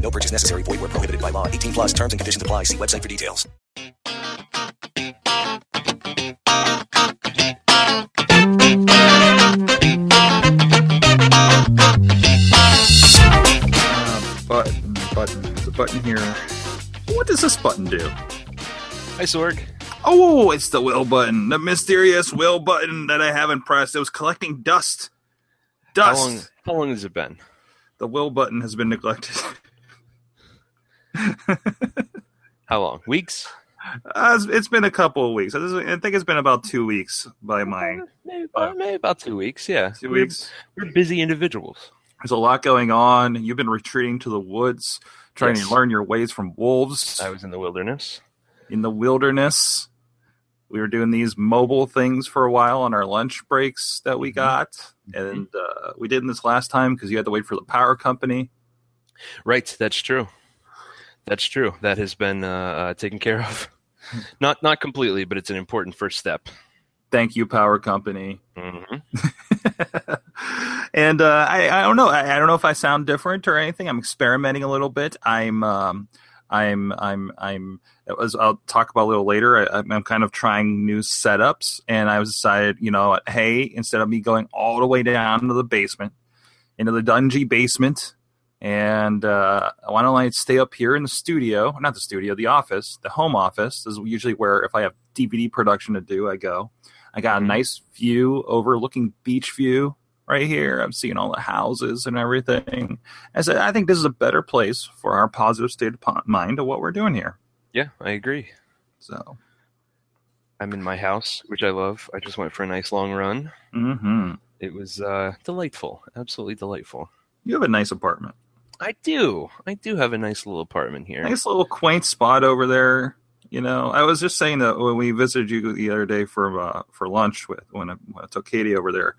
No purchase necessary. Void where prohibited by law. 18 plus terms and conditions apply. See website for details. Uh, button, button. There's a button here. What does this button do? Hi, Sorg. Oh, it's the will button. The mysterious will button that I haven't pressed. It was collecting dust. How Dust. long? How long has it been? The will button has been neglected. How long? Weeks? Uh, it's- it's been a couple of weeks. I think it's been about two weeks by my Maybe about, maybe about two weeks. Yeah, two We're- weeks. We're, busy individuals. There's a lot going on. You've been retreating to the woods, trying Yes. to learn your ways from wolves I was in the wilderness. in the wilderness. We were doing these mobile things for a while on our lunch breaks that we got, and uh, we didn't this last time because you had to wait for the power company. Right. That's true. That's true. That has been uh, uh, taken care of. not not completely, but it's an important first step. Thank you, power company. hmm and uh, I, I don't know. I, I don't know if I sound different or anything. I'm experimenting a little bit. I'm, um, I'm, I'm, I'm. As I'll talk about a little later. I, I'm- I'm kind of trying new setups, and I was decided, you know, hey, instead of me going all the way down to the basement, into the dungy basement, and uh, why don't I stay up here in the studio? Not the studio, the office, the home office is usually where if I have DVD production to do, I go. I got a Mhm. nice view overlooking beach view right here. I'm seeing all the houses and everything. I said, I think this is a better place for our positive state of mind of what we're doing here. Yeah, I agree. So, I'm in my house, which I love. I just went for a nice long run. hmm It was uh, delightful. Absolutely delightful. you have a nice apartment, I do. I do have a nice little apartment here. nice little quaint spot over there. You know, I was just saying that when we visited you the other day for uh, for lunch with when I, when I took Katie over there,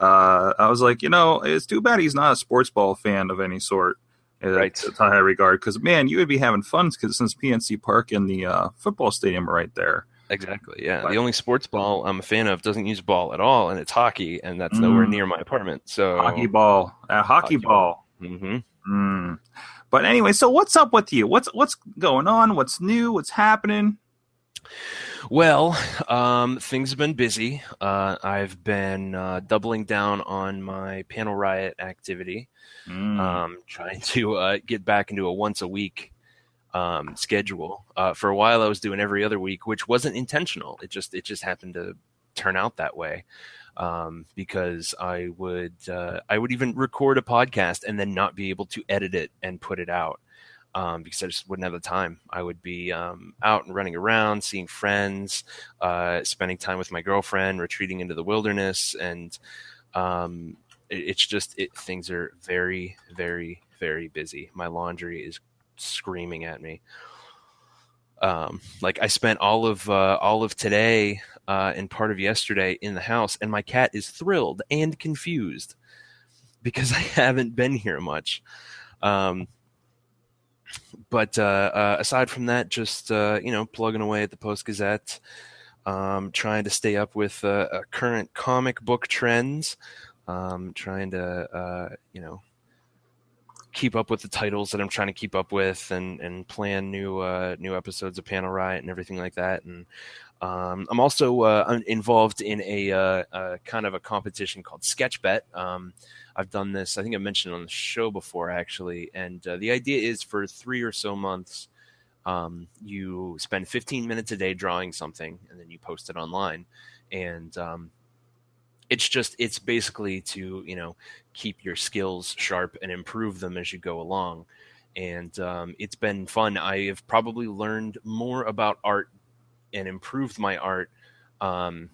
uh, I was like, you know, it's too bad he's not a sports ball fan of any sort. uh, Right. To high regard, because man, you would be having fun because since PNC Park and the uh, football stadium are right there. Exactly. Yeah. Right. The only sports ball I'm a fan of doesn't use ball at all, and it's hockey, and that's nowhere Mm. near my apartment. So Hockey ball, uh, hockey, Hockey ball. hmm Mm. But anyway, so what's up with you? What's what's going on? What's new? What's happening? Well, um, things have been busy. Uh, I've been uh, doubling down on my panel riot activity, Mm. um, trying to uh, get back into a once a week um, schedule. Uh, for a while, I was doing every other week, which wasn't intentional. It just it just happened to turn out that way. Um, because I would uh, I would even record a podcast and then not be able to edit it and put it out um, because I just wouldn't have the time. I would be um, out and running around, seeing friends, uh, spending time with my girlfriend, retreating into the wilderness, and um, it, it's just it, things are very, very, very busy. My laundry is screaming at me. Um, like I spent all of uh, all of today uh, and part of yesterday in the house, and my cat is thrilled and confused because I haven't been here much. Um, but uh, uh, aside from that, just uh, you know, plugging away at the Post Gazette, um, trying to stay up with uh, current comic book trends, um, trying to you know keep up with the titles that I'm trying to keep up with, and and plan new uh, new episodes of Panel Riot and everything like that, and. Um, I'm also uh, involved in a, uh, uh, kind of a competition called Sketchbet. Um, I've done this. I think I mentioned it on the show before, actually. And uh, the idea is for three or so months, um, you spend 15 minutes a day drawing something, and then you post it online. And um, it's just it's basically to you know keep your skills sharp and improve them as you go along. And um, it's been fun. I have probably learned more about art and improved my art um,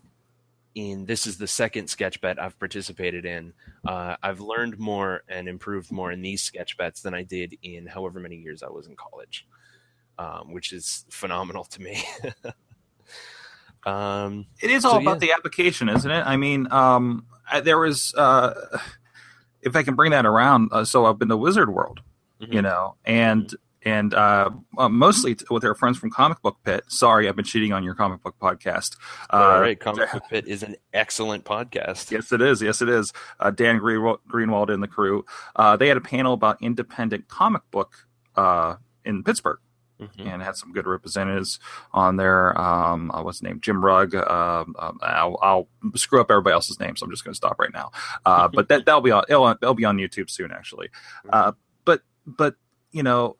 in this is the second sketch bet I've participated in. Uh, I've learned more and improved more in these sketch bets than I did in however many years I was in college. um, which is phenomenal to me. um, It is all So, about yeah. the application, isn't it? I mean, um, I- there was, uh, if I can bring that around, uh, so I've been to Wizard World, mhm. you know, and and uh, uh, mostly t- with our friends from Comic Book Pit. Sorry, I've been cheating on your comic book podcast. Uh, All right, Comic Book Pit is an excellent podcast. Yes, it is. Yes, it is. Uh, Dan Greenwald, Greenwald and the crew. Uh, they had a panel about independent comic book uh, in Pittsburgh. Mhm. and had some good representatives on there. Um, uh, what's his name? Jim Rugg. Um, um, I'll, I'll screw up everybody else's name, so I'm just going to stop right now. Uh, but that that'll be on it'll, it'll be on YouTube soon, actually. Uh, but but you know,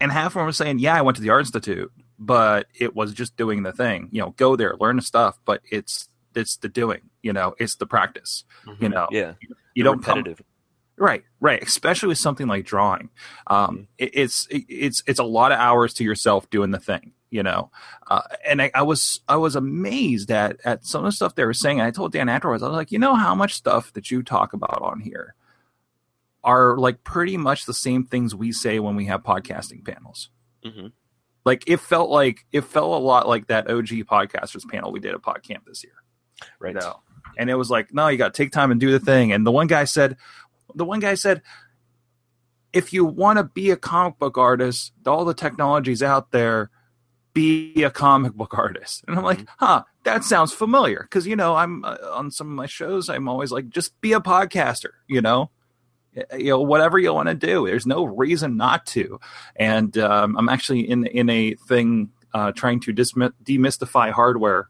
and half of them were saying, "Yeah, I went to the Art Institute, but it was just doing the thing. You know, go there, learn the stuff, but it's it's the doing. You know, it's the practice. You know, yeah, you don't come repetitive. Right, right. Especially with something like drawing, um, it, it's it, it's it's a lot of hours to yourself doing the thing, you know. Uh, and I, I was I was amazed at at some of the stuff they were saying. And I told Dan afterwards, I was like, you know, how much stuff that you talk about on here are like pretty much the same things we say when we have podcasting panels. Mhm. Like it felt like it felt a lot like that OG podcasters panel we did at PodCamp this year Right. you know and it was like no you got to take time and do the thing and the one guy said the one guy said if you want to be a comic book artist all the technology's out there be a comic book artist. And i'm like huh that sounds familiar. Because you know i'm uh, on some of my shows i'm always like just be a podcaster you know? You know whatever you want to do there's no reason not to. And um, i'm actually in in a thing uh, trying to dismi- demystify hardware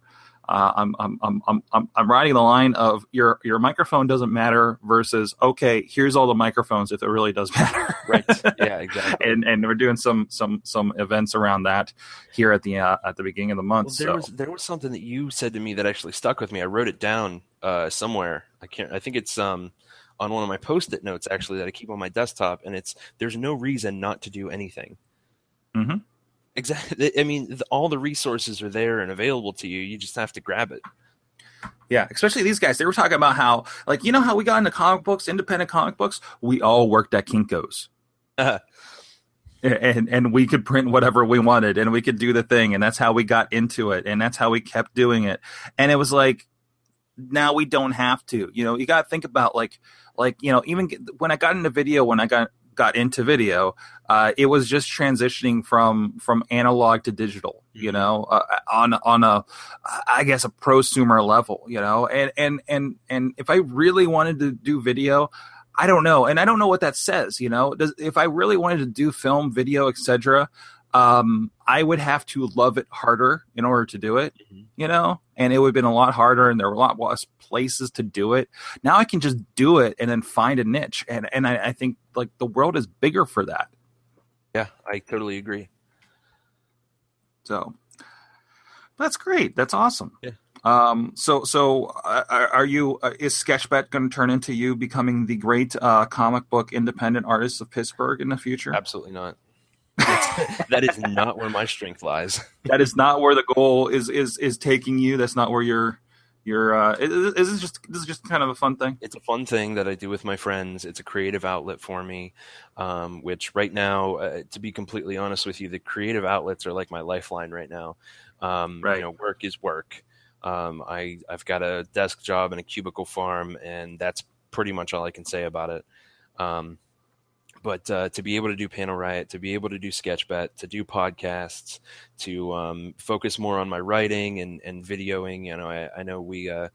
uh, I'm, I'm, I'm, I'm, I'm, I'm riding the line of your, your microphone doesn't matter versus, okay, here's all the microphones if it really does matter. Right. Yeah. Exactly. and, and we're doing some, some, some events around that here at the, uh, at the beginning of the month. Well, there so was there was something that you said to me that actually stuck with me. I wrote it down uh, somewhere. I can't. I think it's um, on one of my post-it notes actually that I keep on my desktop, and it's there's no reason not to do anything. Mhm. Exactly. I mean, all the resources are there and available to you. You just have to grab it. yeah, especially these guys, they were talking about how, like, you know, how we got into comic books, independent comic books, we all worked at Kinko's. Uh-huh. and and we could print whatever we wanted and we could do the thing and that's how we got into it and that's how we kept doing it and it was like now we don't have to you know you got to think about like like you know even when i got into video when i got got into video uh, it was just transitioning from from analog to digital you know uh, on on a i guess a prosumer level you know and and and and if i really wanted to do video I don't know, and I don't know what that says. You know, Does, if I really wanted to do film, video, etc., um, I would have to love it harder in order to do it. Mhm. You know, and it would have been a lot harder, and there were a lot less places to do it. Now I can just do it and then find a niche, and and I, I think like the world is bigger for that. Yeah, I totally agree. So that's great. That's awesome. Yeah. Um, so, so uh, are are you? Uh, is Sketchbet going to turn into you becoming the great uh, comic book independent artist of Pittsburgh in the future? Absolutely not. That's- not where my strength lies. that is not where the goal is is is taking you. That's not where you're. You're. Uh, is, is this just this is just kind of a fun thing? it's a fun thing that I do with my friends. It's a creative outlet for me, um, which right now, uh, to be completely honest with you, the creative outlets are like my lifeline right now. Um, Right. You know, work is work. Um, I I've got a desk job and a cubicle farm, and that's pretty much all I can say about it. But uh, to be able to do Panel Riot, to be able to do Sketchbet, to do podcasts, to um, focus more on my writing and, and videoing, you know, I, I know we uh,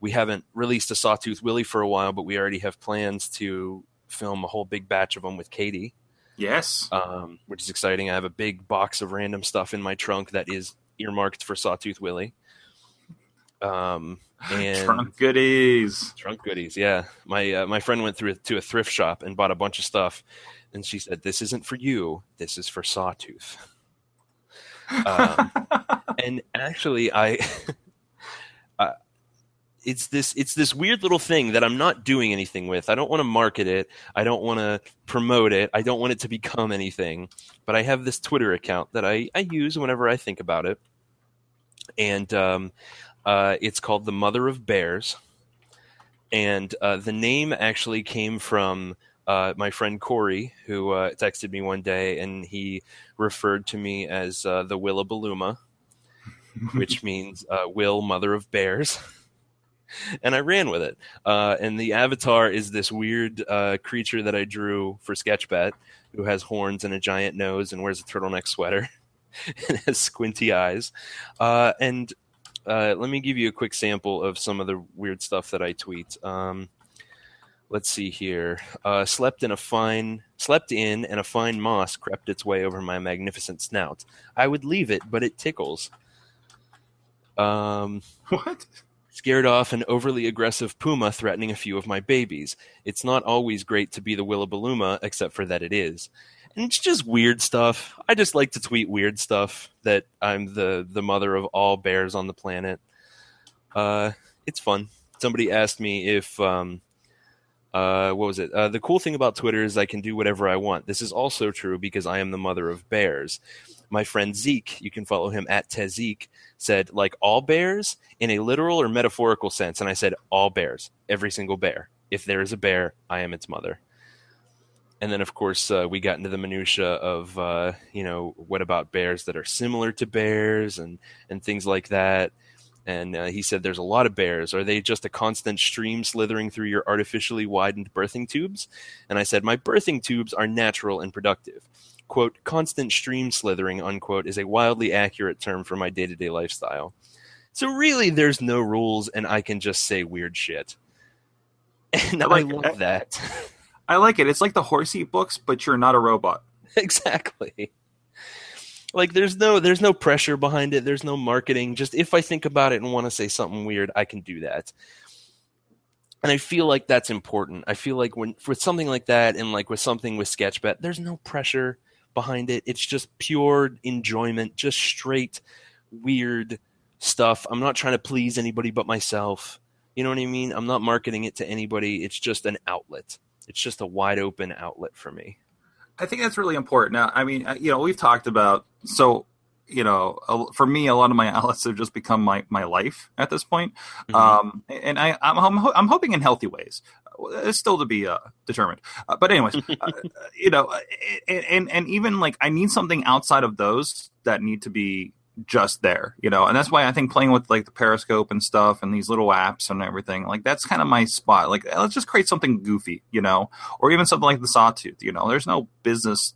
we haven't released a Sawtooth Willie for a while, but we already have plans to film a whole big batch of them with Katie, Yes. um, which is exciting. I have a big box of random stuff in my trunk that is earmarked for Sawtooth Willie. Um, and Trunk goodies. Trunk goodies, yeah. My uh, my friend went through to a thrift shop and bought a bunch of stuff, and she said, "This isn't for you. This is for Sawtooth." Um, and actually, I, uh, it's this it's this weird little thing that I'm not doing anything with. I don't want to market it. I don't want to promote it. I don't want it to become anything. But I have this Twitter account that I I use whenever I think about it, and um, uh, it's called the Mother of Bears, and uh, the name actually came from uh, my friend Corey, who uh, texted me one day, and he referred to me as uh, the Willabaluma, which means uh, Will, mother of bears. and I ran with it. Uh, and the avatar is this weird uh, creature that I drew for Sketchbet, who has horns and a giant nose and wears a turtleneck sweater and has squinty eyes. Uh, and uh, let me give you a quick sample of some of the weird stuff that I tweet. Um, let's see here. Uh, slept in a fine, slept in, and a fine moss crept its way over my magnificent snout. I would leave it, but it tickles. Um, What? Scared off an overly aggressive puma threatening a few of my babies. It's not always great to be the Willabaluma, except for that it is. And it's just weird stuff. I just like to tweet weird stuff that I'm the the mother of all bears on the planet. Uh, it's fun. Somebody asked me if um, uh, what was it? Uh, the cool thing about Twitter is I can do whatever I want. This is also true because I am the mother of bears. My friend Zeke, you can follow him at Tezeek, said like all bears in a literal or metaphorical sense, and I said all bears, every single bear. If there is a bear, I am its mother. And then, of course, uh, we got into the minutia of, uh, you know, what about bears that are similar to bears and and things like that. And uh, he said, "There's a lot of bears. Are they just a constant stream slithering through your artificially widened birthing tubes?" And I said, "My birthing tubes are natural and productive." "Quote: Constant stream slithering." Unquote is a wildly accurate term for my day-to-day lifestyle. So really, there's no rules, and I can just say weird shit, and I, I like- love that. I like it. It's like the horse_ebooks, but you're not a robot. exactly like there's no there's no pressure behind it. There's no marketing. Just if i think about it and want to say something weird i can do that. And i feel like that's important. I feel like when with something like that and like with something with sketchbet there's no pressure behind it. It's just pure enjoyment just straight weird stuff. I'm not trying to please anybody but myself. You know what i mean? I'm not marketing it to anybody. It's just an outlet. It's just a wide open outlet for me I think that's really important. Now, I mean, uh, you know, we've talked about so you know, for me, a lot of my outlets have just become my my life at this point. Mhm. Um, and I, I'm, I'm ho- I'm hoping in healthy ways. It's still to be uh, determined. Uh, but anyways, uh, you know, uh, and, and and even like I need something outside of those that need to be just there, you know, and that's why I think playing with like the Periscope and stuff and these little apps and everything, like that's kind of my spot. Like let's just create something goofy, you know, or even something like the Sawtooth. You know, there's no business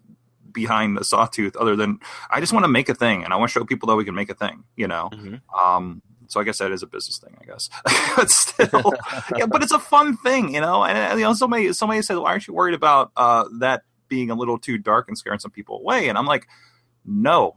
behind the Sawtooth other than I just want to make a thing and I want to show people that we can make a thing, you know. Mhm. Um, so I guess that is a business thing, I guess. but still, yeah, but it's a fun thing, you know. And uh, you know, somebody somebody said, "Why aren't you worried about uh, that being a little too dark and scaring some people away?" And I'm like, no,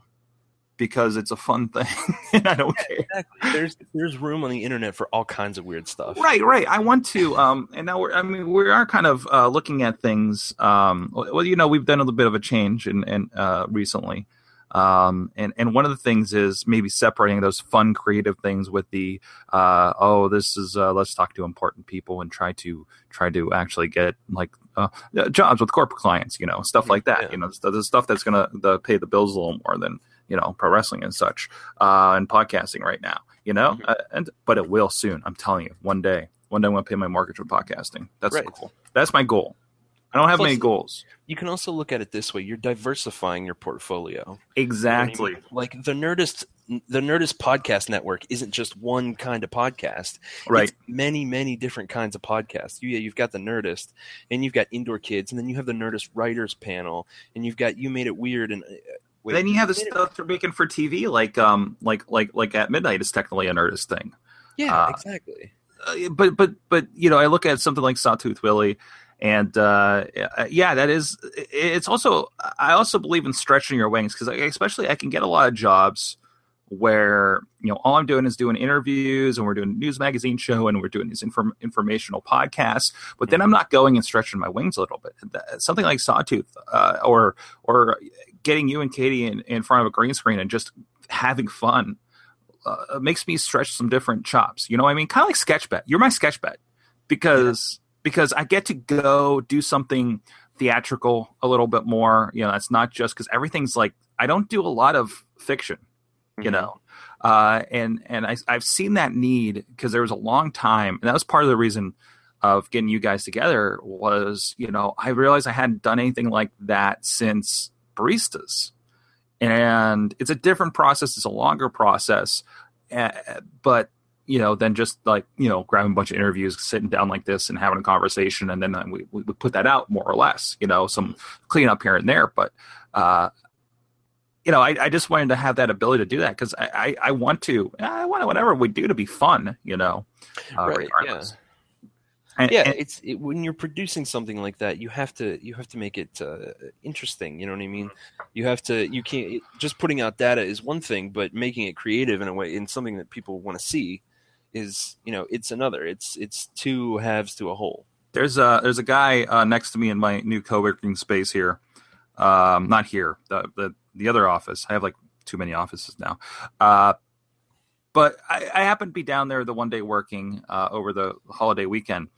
because it's a fun thing, and I don't care. Exactly. There's there's room on the internet for all kinds of weird stuff. Right, right. I want to, um, and now we're. I mean, we are kind of uh, looking at things. Um, well, you know, we've done a little bit of a change and in uh, recently, um, and and one of the things is maybe separating those fun, creative things with the, uh, oh, this is uh, let's talk to important people and try to try to actually get like uh, jobs with corporate clients, you know, stuff like that. Yeah. You know, the, the stuff that's gonna the, pay the bills a little more than you know pro wrestling and such, uh, and podcasting right now. You know, Mhm. uh, and but it will soon. I'm telling you, one day, one day I'm gonna pay my mortgage with podcasting. That's Right. goal. That's my goal. I don't have Plus- many goals. You can also look at it this way: you're diversifying your portfolio. Exactly. Like the Nerdist, the Nerdist podcast network isn't just one kind of podcast. Right. It's many, many different kinds of podcasts. You, yeah, you've got the Nerdist, and you've got Indoor Kids, and then you have the Nerdist Writers Panel, and you've got You Made It Weird, and uh, wait, then you have the stuff they're making for TV, like um, like like like at midnight is technically a Nerdist thing. Yeah, uh, exactly. uh, but but but you know, I look at something like Sawtooth Willie, and uh, yeah, that is. It's also I also believe in stretching your wings because especially I can get a lot of jobs where you know all I'm doing is doing interviews and we're doing a news magazine show and we're doing these inform- informational podcasts, but then I'm not going and stretching my wings a little bit. Something like Sawtooth uh, or or getting you and Katie in, in front of a green screen and just having fun uh, makes me stretch some different chops. You know what I mean? Kind of like sketch bet. You're my Sketchbet because because I get to go do something theatrical a little bit more. You know, that's not just because everything's like I don't do a lot of fiction. You Mhm. know, uh, and and I, I've seen that need because there was a long time, and that was part of the reason of getting you guys together was, you know, I realized I hadn't done anything like that since baristas. And it's a different process, it's a longer process. Uh, but you know, than just like, you know, grabbing a bunch of interviews, sitting down like this and having a conversation. And then we, we put that out more or less, you know, some cleanup here and there. But, uh, you know, I, I just wanted to have that ability to do that because I, I, I, want to, I want whatever we do to be fun, you know, uh, right, regardless. Yeah. And, yeah, and, it's it, when you're producing something like that, you have to you have to make it uh, interesting. You know what I mean? You have to you can't just putting out data is one thing, but making it creative in a way in something that people want to see is you know it's another. It's it's two halves to a whole. There's a there's a guy uh, next to me in my new co-working space here. Um, not here, the, the the other office. I have like too many offices now. Uh, but I, I happened to be down there the one day working uh, over the holiday weekend,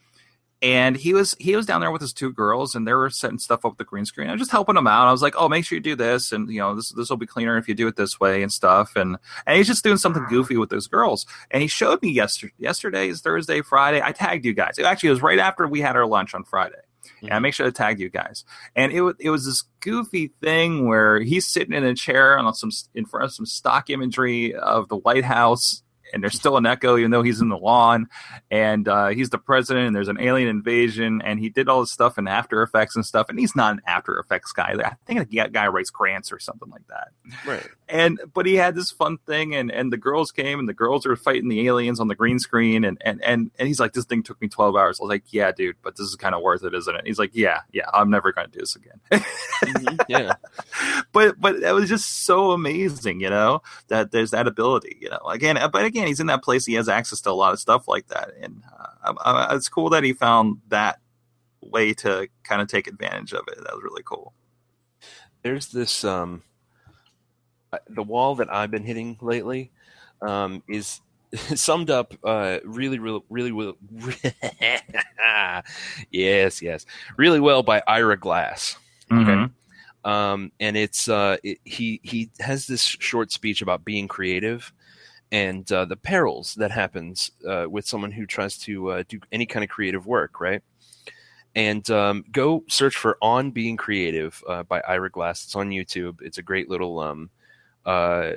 and he was he was down there with his two girls and they were setting stuff up with the green screen. I was just helping him out. I was like, "Oh, make sure you do this, and you know this this will be cleaner if you do it this way and stuff." And and he's just doing something goofy with those girls. And he showed me yesterday. Yesterday is Thursday, Friday. I tagged you guys. It actually, it was right after we had our lunch on Friday. Mm-hmm. And I make sure to tag you guys. And it it was this goofy thing where he's sitting in a chair on some in front of some stock imagery of the White House and there's still an echo, even though he's in the lawn, and uh, he's the president, and there's an alien invasion, and he did all this stuff in After Effects and stuff, and he's not an After Effects guy. I think a guy writes grants or something like that. Right. And but he had this fun thing, and and the girls came, and the girls were fighting the aliens on the green screen, and and and and he's like, this thing took me 12 hours. I was like, yeah, dude, but this is kind of worth it, isn't it? He's like, yeah, yeah, I'm never going to do this again. mm-hmm, yeah. But but that was just so amazing, you know, that there's that ability, you know. Again, but again again, he's in that place. He has access to a lot of stuff like that, and uh, uh, it's cool that he found that way to kind of take advantage of it. That was really cool. There's this um, the wall that I've been hitting lately um, is summed up uh, really, really, really well. yes, yes, really well by Ira Glass. Mm-hmm. Um, and it's uh, it, he he has this short speech about being creative, and uh, the perils that happens uh, with someone who tries to uh, do any kind of creative work, right? And um, go search for "On Being Creative" uh, by Ira Glass. It's on YouTube. It's a great little um, uh,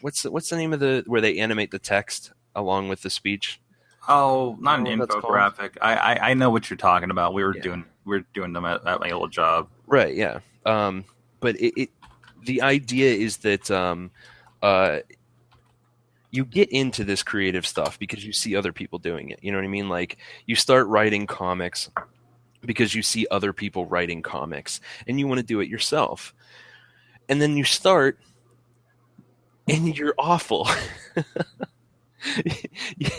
what's the, what's the name of the where they animate the text along with the speech? Oh, not an infographic. I, I, I know what you're talking about. We were yeah. doing we are doing them at, at, my old job. Right. Yeah. Um, but it, it the idea is that um, uh, you get into this creative stuff because you see other people doing it. You know what I mean? Like you start writing comics because you see other people writing comics and you want to do it yourself. And then you start and you're awful.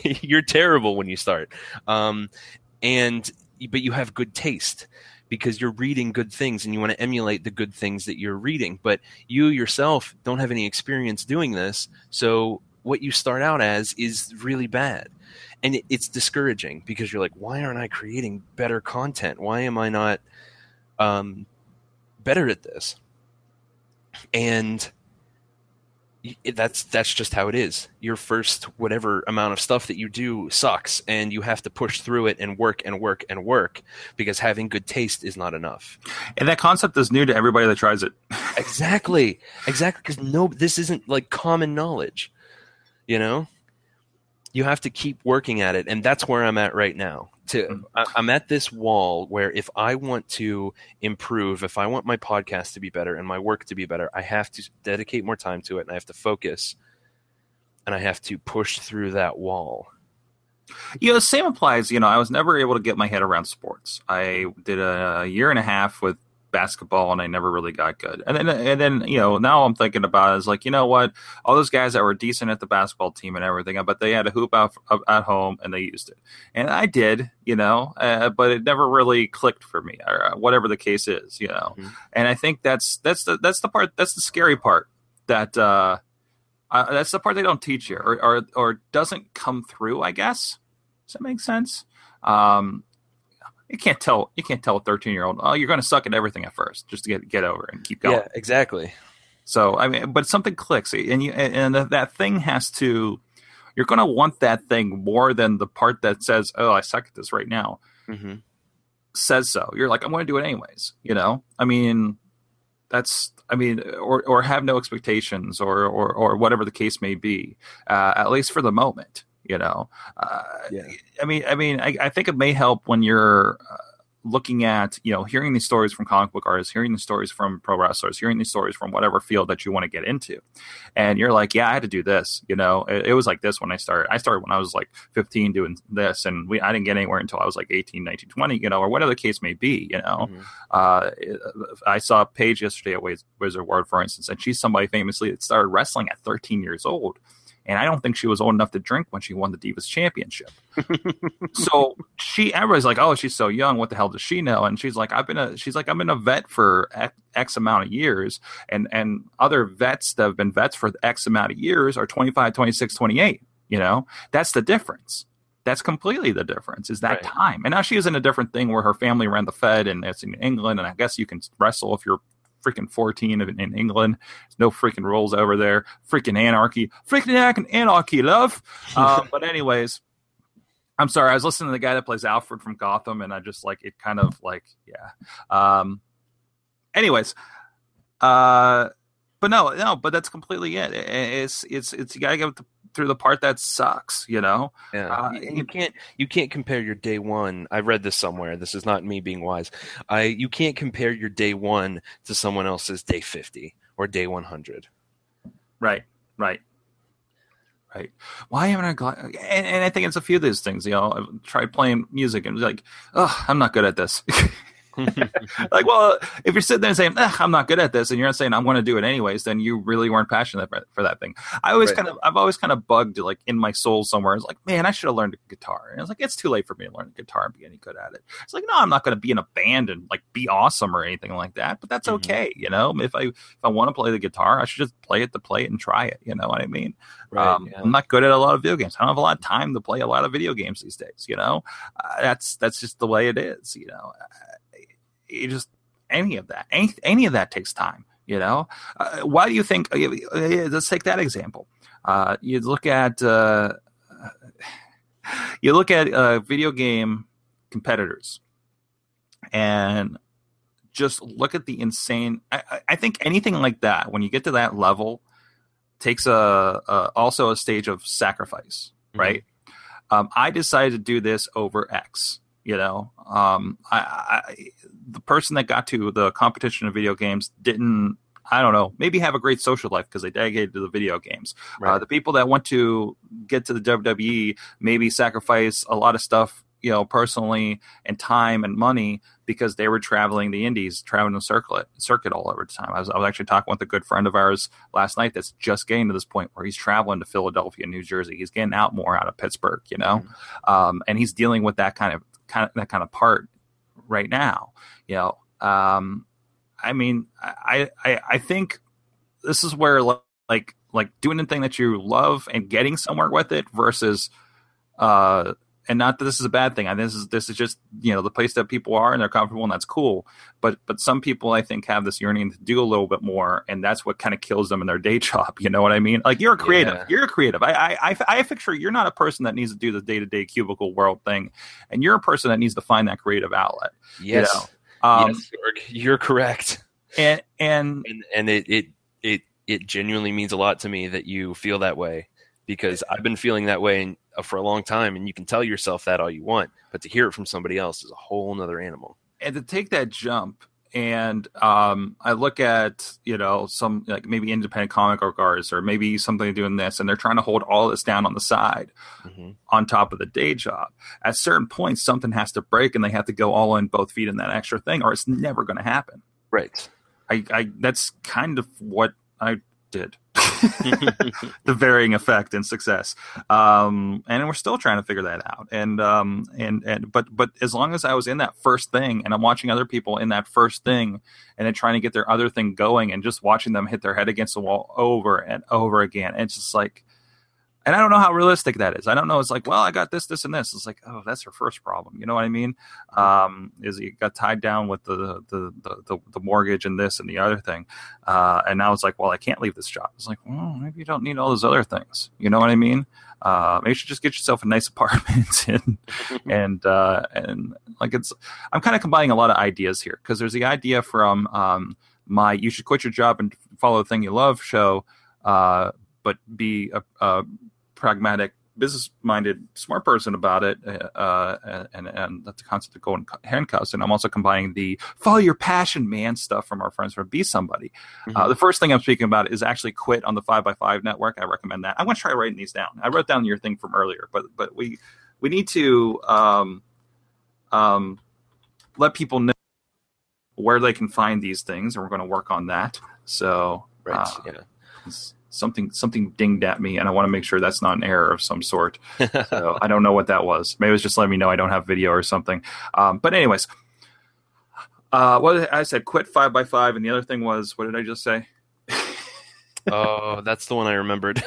you're terrible when you start. Um, and but you have good taste because you're reading good things and you want to emulate the good things that you're reading but you yourself don't have any experience doing this so what you start out as is really bad and it, it's discouraging because you're like why aren't i creating better content why am i not um, better at this and that's that's just how it is. Your first whatever amount of stuff that you do sucks, and you have to push through it and work and work and work because having good taste is not enough. And that concept is new to everybody that tries it. exactly, exactly. Because no, this isn't like common knowledge you know you have to keep working at it and that's where i'm at right now to mm-hmm. i'm at this wall where if i want to improve if i want my podcast to be better and my work to be better i have to dedicate more time to it and i have to focus and i have to push through that wall you know, the same applies. You know, I was never able to get my head around sports. I did a year and a half with basketball and I never really got good. And then and then you know now I'm thinking about it is like you know what all those guys that were decent at the basketball team and everything, but they had a hoop out at home and they used it, and I did, you know, uh, but it never really clicked for me or uh, whatever the case is, you know. Mm-hmm. And I think that's that's the that's the part that's the scary part that. uh uh, that's the part they don't teach you, or, or or doesn't come through. I guess. Does that make sense? Um, you can't tell you can't tell a 13 year old oh you're going to suck at everything at first just to get get over and keep going yeah exactly so i mean but something clicks and you and that thing has to you're going to want that thing more than the part that says oh i suck at this right now hmm says so. You're like, I'm going to do it anyways. You know, I mean, that's, I mean, or or have no expectations, or or or whatever the case may be. Uh, at least for the moment, you know. Uh, Yeah. I mean, I mean, I, I think it may help when you're. Uh, looking at you know hearing these stories from comic book artists hearing these stories from pro wrestlers hearing these stories from whatever field that you want to get into and you're like yeah i had to do this you know it, it was like this when i started i started when i was like 15 doing this and we i didn't get anywhere until i was like 18 19 20 you know or whatever the case may be you know Mhm. uh, I saw Paige yesterday at Wiz- Wizard World, for instance, and she's somebody famously that started wrestling at 13 years old. And I don't think she was old enough to drink when she won the Divas Championship. so she, everybody's like, "Oh, she's so young. What the hell does she know?" And she's like, "I've been a," she's like, "I've been a vet for X, X amount of years, and and other vets that have been vets for X amount of years are 25, 26, 28. You know, that's the difference. That's completely the difference. Is that Right. time? And now she is in a different thing where her family ran the Fed, and it's in England, and I guess you can wrestle if you're freaking 14 in, in England. There's no freaking rules over there. Freaking anarchy. Freaking anarchy, love. Uh, but anyways, I'm sorry. I was listening to the guy that plays Alfred from Gotham, and I just like it. Kind of like yeah. Um. Anyways, uh, but no, no, but that's completely it. It- It's it's it's you gotta get through the part that sucks. You know. Yeah, Uh, you can't you can't compare your day one. I read this somewhere. This is not me being wise. I you can't compare your day one to someone else's day fifty or day one hundred. Right, right, right. Why haven't I got? And, and I think it's a few of these things. You know, I've tried playing music and it's like, oh, I'm not good at this. like, well, if you're sitting there saying, Ugh, I'm not good at this, and you're not saying I'm going to do it anyways, then you really weren't passionate for, for that thing. I always Right. kind of, I've always kind of bugged like in my soul somewhere. It's like, man, I should have learned guitar. And it's like, it's too late for me to learn guitar and be any good at it. It's like, no, I'm not going to be in a band and like be awesome or anything like that. But that's Mhm. okay, you know. If I if I want to play the guitar, I should just play it to play it and try it. You know what I mean? Right. um, yeah. I'm not good at a lot of video games. I don't have a lot of time to play a lot of video games these days. You know, uh, that's that's just the way it is. You know, uh, you just any of that, any any of that takes time. You know, uh, why do you think? Uh, let's take that example. Uh, you look at uh, you look at uh, video game competitors, and just look at the insane. I, I- think anything like that, when you get to that level, takes a, a also a stage of sacrifice, Mhm. right? Um, I decided to do this over X. You know, um, I, I the person that got to the competition of video games didn't. I don't know. Maybe have a great social life because they dedicated to the video games. Uh, the people that want to get to the WWE maybe sacrifice a lot of stuff, you know, personally and time and money because they were traveling the indies, traveling the circuit, circuit all over the time. I was, I was actually talking with a good friend of ours last night that's just getting to this point where he's traveling to Philadelphia, New Jersey. He's getting out more out of Pittsburgh, you know, um, and he's dealing with that kind of kind of that kind of part right now. You know, um, I mean, I, I I think this is where like like doing the thing that you love and getting somewhere with it versus uh and not that this is a bad thing. I this is this is just you know the place that people are and they're comfortable and that's cool. But but some people I think have this yearning to do a little bit more, and that's what kind of kills them in their day job. You know what I mean? Like you're a creative. Yeah. You're a creative. I I I, picture you're not a person that needs to do the day to day cubicle world thing, and you're a person that needs to find that creative outlet. yes. know, Um, yes, you're correct. and and and and it it it it genuinely means a lot to me that you feel that way because I've been feeling that way for a long time, and you can tell yourself that all you want, but to hear it from somebody else is a whole nother animal. and to take that jump and um, I look at you know some like maybe independent comic book artists or maybe something doing this and they're trying to hold all this down on the side hmm on top of the day job. At certain points, something has to break and they have to go all in both feet in that extra thing, or it's never going to happen. Right. I, I that's kind of what I did. the varying effect and success. Um and we're still trying to figure that out. And um and and but but as long as i was in that first thing and i'm watching other people in that first thing and then trying to get their other thing going and just watching them hit their head against the wall over and over again it's just like and I don't know how realistic that is. I don't know. It's like, well, I got this, this, and this. It's like, oh, that's her first problem. You know what I mean? Um, is he got tied down with the the, the the the mortgage and this and the other thing, uh, and now it's like, well, I can't leave this job. It's like, well, maybe you don't need all those other things. You know what I mean? uh, maybe you should just get yourself a nice apartment and and uh, and like it's. I'm kind of combining a lot of ideas here because there's the idea from um, my "You should quit your job and follow the thing you love" show, uh, but be a, a pragmatic business minded smart person about it uh, and and that's the concept of golden handcuffs. And i'm also combining the follow your passion man stuff from our friends from be somebody. Uh, mm-hmm. uh, the first thing i'm speaking about is actually quit on the 5x5 network. I recommend that. I'm going to try writing these down. I wrote down your thing from earlier but but we we need to um, um, let people know where they can find these things and we're going to work on that. So right uh, yeah something something dinged at me and i want to make sure that's not an error of some sort so i don't know what that was maybe it was just letting me know i don't have video or something um, but anyways uh, what i said quit five by five and the other thing was what did i just say oh that's the one i remembered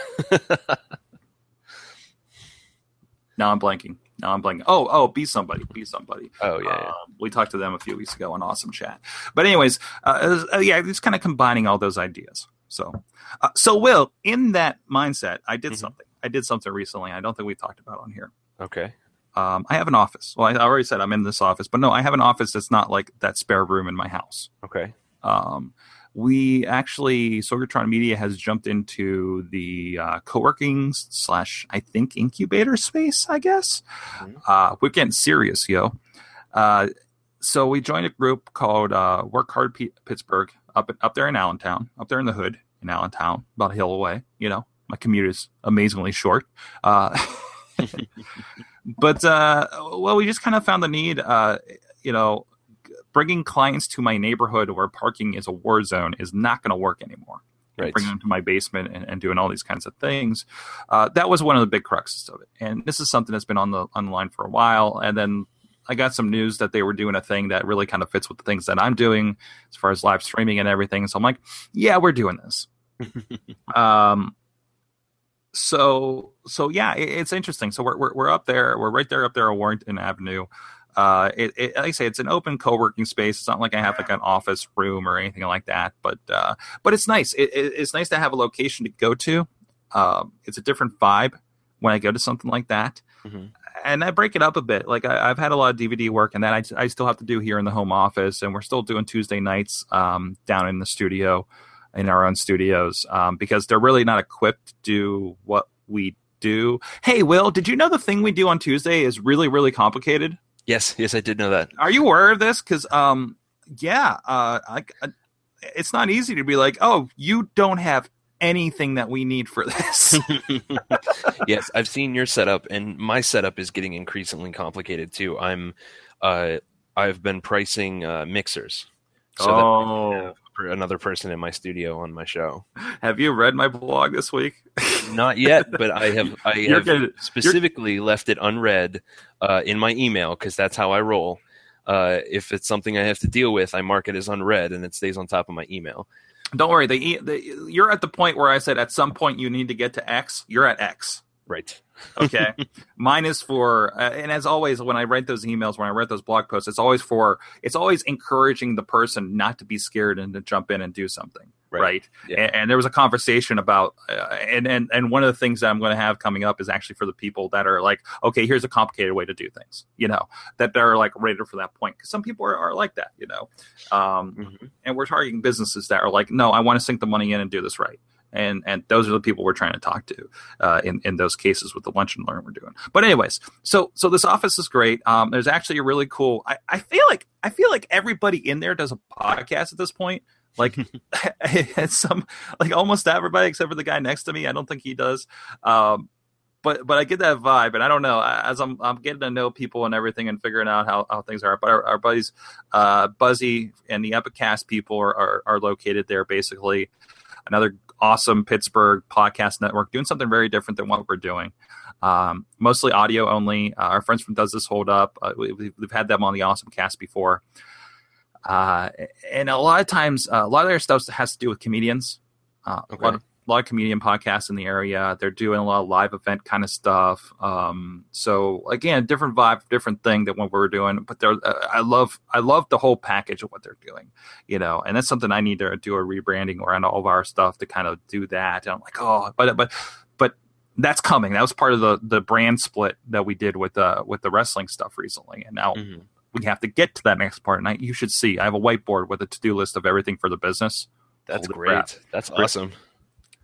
now i'm blanking now I'm blanking. Oh, oh, be somebody, be somebody. Oh yeah, yeah. Um, we talked to them a few weeks ago on Awesome Chat. But anyways, uh, uh, yeah, just kind of combining all those ideas. So, uh, so Will, in that mindset, I did mm-hmm. something. I did something recently. I don't think we talked about on here. Okay. Um, I have an office. Well, I already said I'm in this office, but no, I have an office that's not like that spare room in my house. Okay. Um, we actually, Sorgatron Media has jumped into the uh, co-working slash, I think, incubator space. I guess mm-hmm. uh, we're getting serious, yo. Uh, so we joined a group called uh, Work Hard P- Pittsburgh up up there in Allentown, up there in the hood in Allentown, about a hill away. You know, my commute is amazingly short. Uh, but uh, well, we just kind of found the need. Uh, you know, bringing clients to my neighborhood where parking is a war zone is not going to work anymore. Right. Bringing them to my basement and, and doing all these kinds of things. Uh, that was one of the big cruxes of it. And this is something that's been on the on the line for a while. And then I got some news that they were doing a thing that really kind of fits with the things that I'm doing as far as live streaming and everything. So I'm like, yeah, we're doing this. um, so so yeah, it, it's interesting. So we're, we're we're up there. We're right there up there on Warrington Avenue. Uh, it, it, like I say, it's an open co-working space. It's not like I have like an office room or anything like that, but uh, but it's nice. It, it's nice to have a location to go to. Um, it's a different vibe when I go to something like that. Mm-hmm and I break it up a bit. Like I, have had a lot of DVD work, and that I, I still have to do here in the home office, and we're still doing Tuesday nights um, down in the studio, in our own studios, um, because they're really not equipped to do what we do. Hey, Will, did you know the thing we do on Tuesday is really really complicated? Yes, yes, I did know that. Are you aware of this? Because um, yeah, uh, I, I, it's not easy to be like, oh, you don't have anything that we need for this. yes, I've seen your setup, and my setup is getting increasingly complicated too. I'm, uh, I've been pricing uh, mixers. So oh. another person in my studio on my show. Have you read my blog this week? Not yet, but I have. I have gonna, specifically left it unread uh, in my email because that's how I roll. Uh, if it's something I have to deal with, I mark it as unread, and it stays on top of my email. Don't worry. They, they, you're at the point where I said at some point you need to get to X. You're at X. Right. okay. Mine is for, uh, and as always, when I write those emails, when I write those blog posts, it's always for, it's always encouraging the person not to be scared and to jump in and do something right, right? Yeah. And, and, there was a conversation about uh, and and and one of the things that i'm going to have coming up is actually for the people that are like okay here's a complicated way to do things you know that they're like ready for that point because some people are, are, like that you know um, mm-hmm. and we're targeting businesses that are like no i want to sink the money in and do this right and and those are the people we're trying to talk to uh, in in those cases with the lunch and learn we're doing. But anyways, so so this office is great. Um, there's actually a really cool. I, I feel like I feel like everybody in there does a podcast at this point. Like some like almost everybody except for the guy next to me. I don't think he does. Um, but but I get that vibe, and I don't know as I'm I'm getting to know people and everything and figuring out how, how things are. But our, our buddies, uh, Buzzy and the Epicast people are, are, are located there. Basically, another awesome Pittsburgh podcast network doing something very different than what we're doing. Um, mostly audio only. Uh, our friends from Does This Hold Up? Uh, we, have had them on the Awesome Cast before. Uh, and a lot of times, uh, a lot of their stuff has to do with comedians. Uh, okay. a, lot of, a, lot of, comedian podcasts in the area. They're doing a lot of live event kind of stuff. Um, so again, different vibe, different thing than what we're doing. But they're, uh, I love, I love the whole package of what they're doing. You know, and that's something I need to do a rebranding around all of our stuff to kind of do that. And I'm like, oh, but but but that's coming. That was part of the the brand split that we did with the with the wrestling stuff recently, and now Mhm. We have to get to that next part. And I, you should see, I have a whiteboard with a to do list of everything for the business. That's Holy great. crap. That's awesome.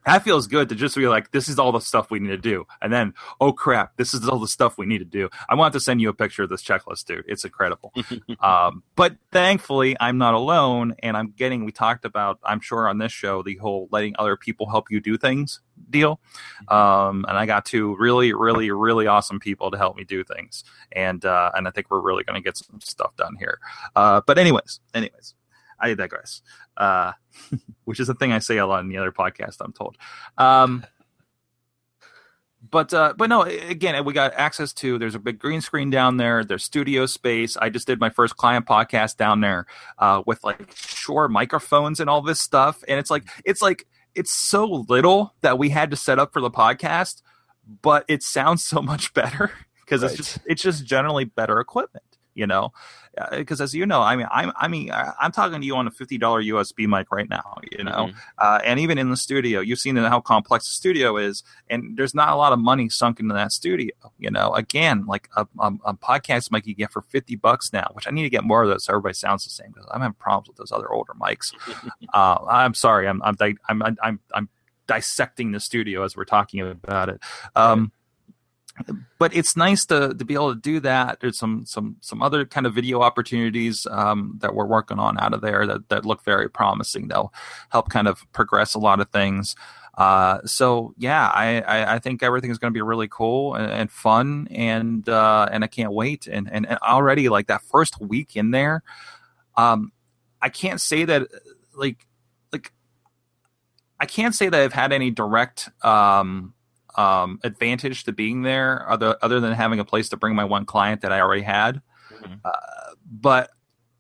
That feels good to just be like, this is all the stuff we need to do, and then, oh crap, this is all the stuff we need to do. I want to send you a picture of this checklist, dude. It's incredible. um, but thankfully, I'm not alone, and I'm getting. We talked about, I'm sure, on this show, the whole letting other people help you do things deal. Um, and I got two really, really, really awesome people to help me do things, and uh, and I think we're really going to get some stuff done here. Uh, but anyways, anyways, I digress. Uh, which is a thing I say a lot in the other podcast. I'm told. Um, but uh, but no, again, we got access to. There's a big green screen down there. There's studio space. I just did my first client podcast down there uh, with like Shure microphones and all this stuff. And it's like it's like it's so little that we had to set up for the podcast, but it sounds so much better because it's just it's just generally better equipment. You know, because as you know, I mean, I'm I mean, I'm talking to you on a fifty dollar USB mic right now. You know, Mhm. uh, and even in the studio, you've seen how complex the studio is, and there's not a lot of money sunk into that studio. You know, again, like a, a, a podcast mic you get for fifty bucks now, which I need to get more of those so everybody sounds the same because I'm having problems with those other older mics. uh, I'm sorry, I'm I'm, I'm I'm I'm I'm dissecting the studio as we're talking about it. Um, but it's nice to to be able to do that. There's some some some other kind of video opportunities um, that we're working on out of there that that look very promising. They'll help kind of progress a lot of things. Uh, so yeah, I, I, I think everything is going to be really cool and, and fun, and uh, and I can't wait. And, and and already like that first week in there, um, I can't say that like like I can't say that I've had any direct um, um, advantage to being there, other other than having a place to bring my one client that I already had. Mhm. Uh, but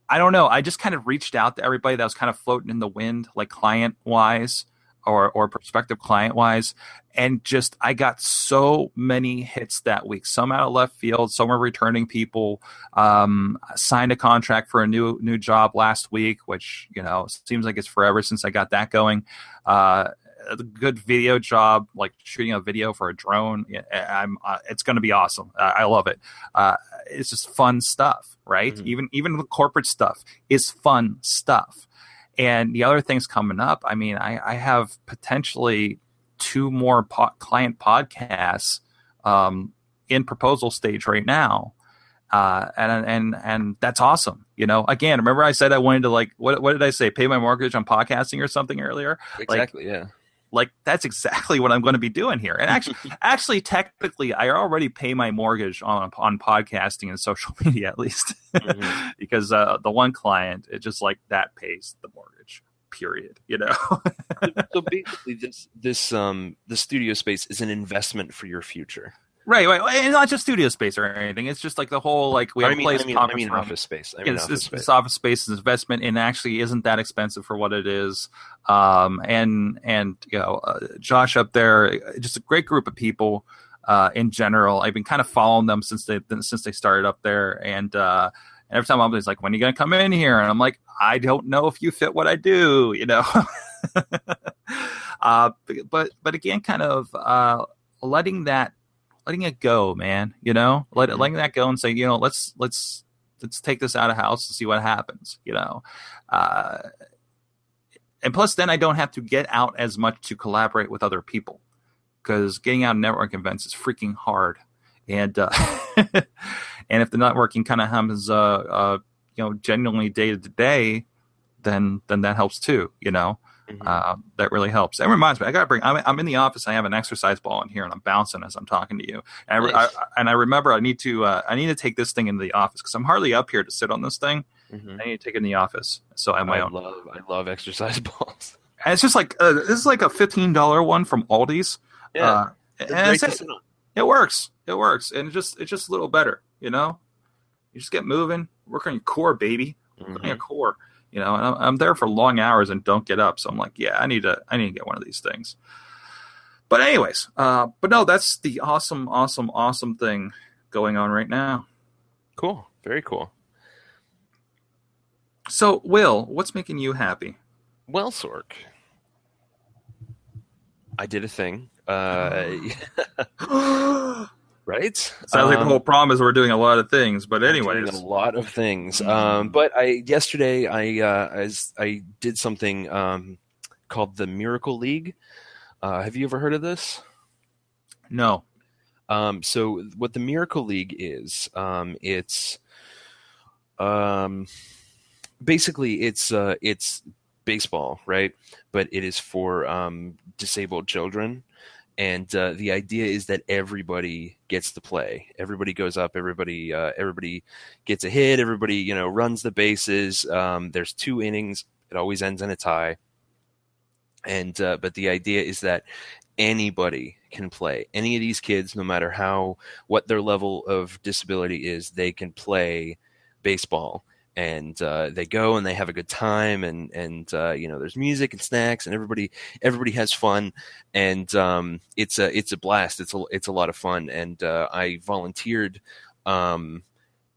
I don't know. I just kind of reached out to everybody that was kind of floating in the wind, like client wise or or prospective client wise, and just I got so many hits that week. Some out of left field, some were returning people. Um, signed a contract for a new new job last week, which you know seems like it's forever since I got that going. Uh, a good video job, like shooting a video for a drone. I'm. Uh, it's going to be awesome. I, I love it. Uh, it's just fun stuff, right? Mhm. Even even the corporate stuff is fun stuff. And the other things coming up, I mean, I, I have potentially two more po- client podcasts um, in proposal stage right now. Uh, and and and that's awesome. You know, again, remember I said I wanted to like what what did I say? Pay my mortgage on podcasting or something earlier. Exactly. yeah. Like that's exactly what I'm going to be doing here. And actually, actually, technically, I already pay my mortgage on on podcasting and social media at least, Mhm. because uh, the one client, it just like that pays the mortgage. Period. You know. so basically, this this um the studio space is an investment for your future. Right, right, and not just studio space or anything. It's just like the whole like we have I a mean, place I mean, I mean office space. I mean it's, office it's, space. it's office space is investment and actually isn't that expensive for what it is. Um, and and you know, uh, Josh up there, just a great group of people. Uh, in general, I've been kind of following them since they since they started up there, and uh, every time I'm always like, "When are you gonna come in here?" And I'm like, "I don't know if you fit what I do," you know. uh, but but again, kind of uh, letting that letting it go, man. You know, let Mhm. letting that go and say, you know, let's let's let's take this out of house and see what happens. You know, uh, and plus, then I don't have to get out as much to collaborate with other people because getting out of network events is freaking hard. And uh, and if the networking kind of happens, uh, uh, you know, genuinely day to day, then then that helps too. You know, Mhm. uh, that really helps. That reminds me, I got to bring. I'm, I'm in the office. I have an exercise ball in here, and I'm bouncing as I'm talking to you. And I, Nice. I, and I remember I need to uh, I need to take this thing into the office because I'm hardly up here to sit on this thing. Mhm. I need to take it in the office, so I have my I own. love I love exercise balls. And it's just like uh, this is like a fifteen dollar one from Aldi's. Yeah, uh, and great it's, to it, it works. It works, and it just it's just a little better. You know, you just get moving, work on your core, baby. Work on your Mhm. core. You know, and I'm, I'm there for long hours and don't get up. So I'm like, yeah, I need to I need to get one of these things. But anyways, uh, but no, that's the awesome, awesome, awesome thing going on right now. Cool, very cool. So, Will, what's making you happy? Well, Sorg, I did a thing Uh, right? Sounds like the Um, whole problem is we're doing a lot of things. But doing a lot of things. Um, but I yesterday I uh, as I did something um, called the Miracle League. Uh, have you ever heard of this? no. Um, so what the Miracle League is, um, it's um, basically it's uh, it's baseball, right? But it is for um, disabled children, and uh, the idea is that everybody gets to play. Everybody goes up. Everybody uh, everybody gets a hit. Everybody you know runs the bases. Um, there's two innings. It always ends in a tie. And uh, but the idea is that anybody can play. Any of these kids, no matter how what their level of disability is, they can play baseball. And uh, they go and they have a good time, and and uh, you know there's music and snacks, and everybody everybody has fun, and um, it's a it's a blast. It's a it's a lot of fun, and uh, I volunteered um,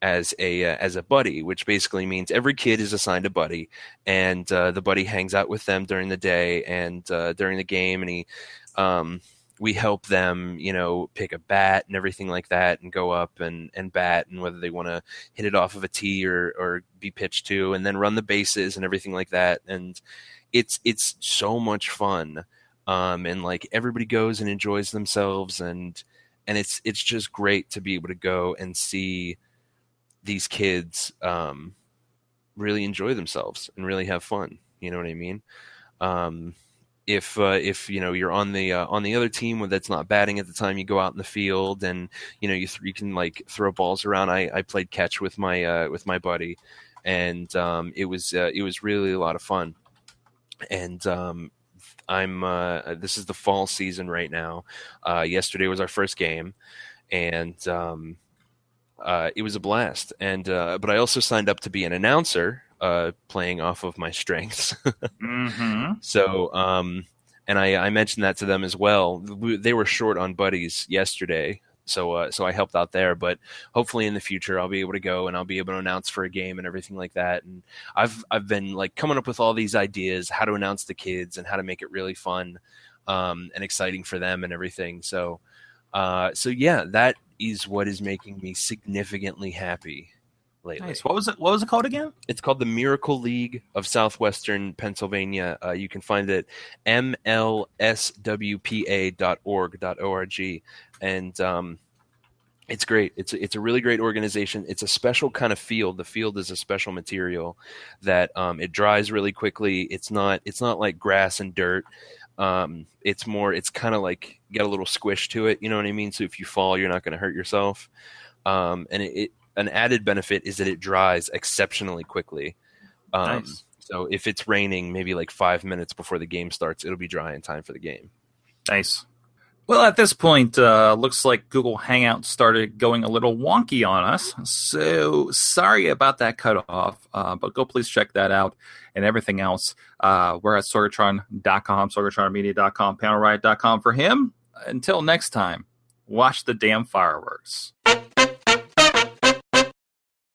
as a uh, as a buddy, which basically means every kid is assigned a buddy, and uh, the buddy hangs out with them during the day and uh, during the game, and he um, we help them, you know, pick a bat and everything like that, and go up and and bat, and whether they want to hit it off of a tee or or be pitched to, and then run the bases and everything like that, and it's it's so much fun, um, and like everybody goes and enjoys themselves, and and it's it's just great to be able to go and see these kids um, really enjoy themselves and really have fun. You know what I mean? Um, if uh, if you know you're on the uh, on the other team that's not batting at the time you go out in the field and you know you th- you can like throw balls around. I, I played catch with my uh, with my buddy, and um, it was uh, it was really a lot of fun. And um, I'm uh, this is the fall season right now. Uh, yesterday was our first game, and um, it was a blast. And but I also signed up to be an announcer, uh, playing off of my strengths. Mm-hmm. So, um, and I, I mentioned that to them as well. We, they were short on buddies yesterday, so uh, so I helped out there. But hopefully in the future I'll be able to go and I'll be able to announce for a game and everything like that. And I've I've been like coming up with all these ideas how to announce the kids and how to make it really fun um, and exciting for them and everything. So uh, so yeah, that is what is making me significantly happy lately. Nice. What was it? What was it called again? It's called the Miracle League of Southwestern Pennsylvania. Uh, you can find it mlswpa.org org, and um, it's great. It's a, it's a really great organization. It's a special kind of field. The field is a special material that um, it dries really quickly. It's not it's not like grass and dirt. Um, it's more. It's kind of like got a little squish to it. You know what I mean? So if you fall, you're not going to hurt yourself. Um, and it, it an added benefit is that it dries exceptionally quickly. Um, Nice. So if it's raining, maybe like five minutes before the game starts, it'll be dry in time for the game. Nice. Well, at this point, uh, looks like Google Hangout started going a little wonky on us. So sorry about that cutoff, uh, but go please check that out and everything else. Uh, we're at Sorgatron.com, SorgatronMedia.com, PanelRiot.com for him. Until next time, watch the damn fireworks.